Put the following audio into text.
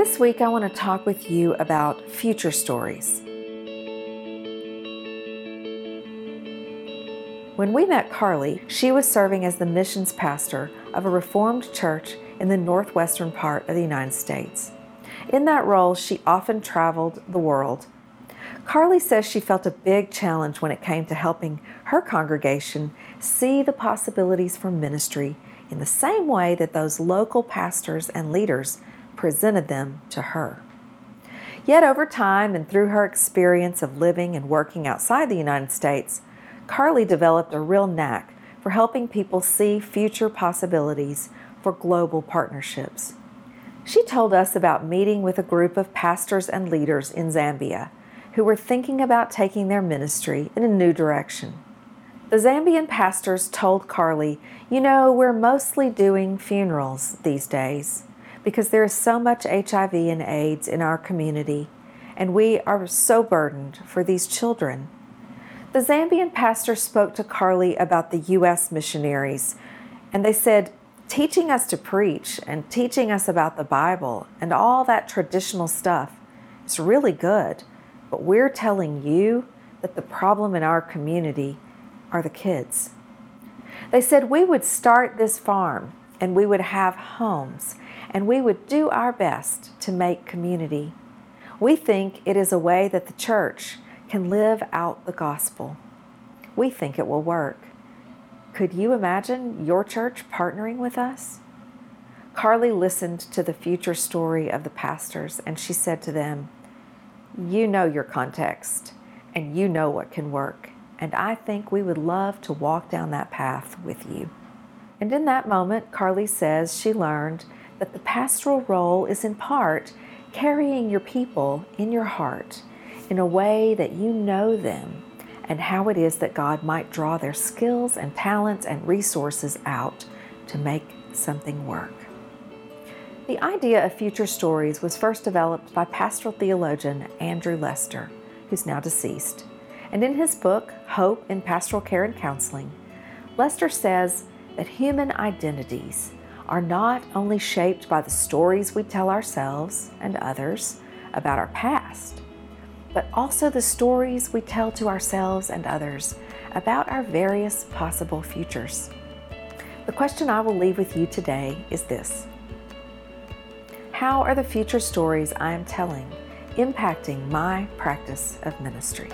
This week, I want to talk with you about future stories. When we met Carly, she was serving as the missions pastor of a Reformed church in the northwestern part of the United States. In that role, she often traveled the world. Carly says she felt a big challenge when it came to helping her congregation see the possibilities for ministry in the same way that those local pastors and leaders presented them to her. Yet, over time and through her experience of living and working outside the United States, Carly developed a real knack for helping people see future possibilities for global partnerships. She told us about meeting with a group of pastors and leaders in Zambia who were thinking about taking their ministry in a new direction. The Zambian pastors told Carly, You know, we're mostly doing funerals these days because there is so much HIV and AIDS in our community, and we are so burdened for these children. The Zambian pastor spoke to Carly about the U.S. missionaries, and they said, teaching us to preach and teaching us about the Bible and all that traditional stuff is really good, but we're telling you that the problem in our community are the kids. They said we would start this farm and we would have homes and we would do our best to make community. We think it is a way that the church can live out the gospel. We think it will work. Could you imagine your church partnering with us? Carly listened to the future story of the pastors and she said to them, You know your context and you know what can work, and I think we would love to walk down that path with you. And in that moment, Carly says she learned that the pastoral role is in part carrying your people in your heart in a way that you know them and how it is that God might draw their skills and talents and resources out to make something work. The idea of future stories was first developed by pastoral theologian Andrew Lester, who's now deceased. And in his book, Hope in Pastoral Care and Counseling, Lester says that human identities are not only shaped by the stories we tell ourselves and others about our past, but also the stories we tell to ourselves and others about our various possible futures. The question I will leave with you today is this How are the future stories I am telling impacting my practice of ministry?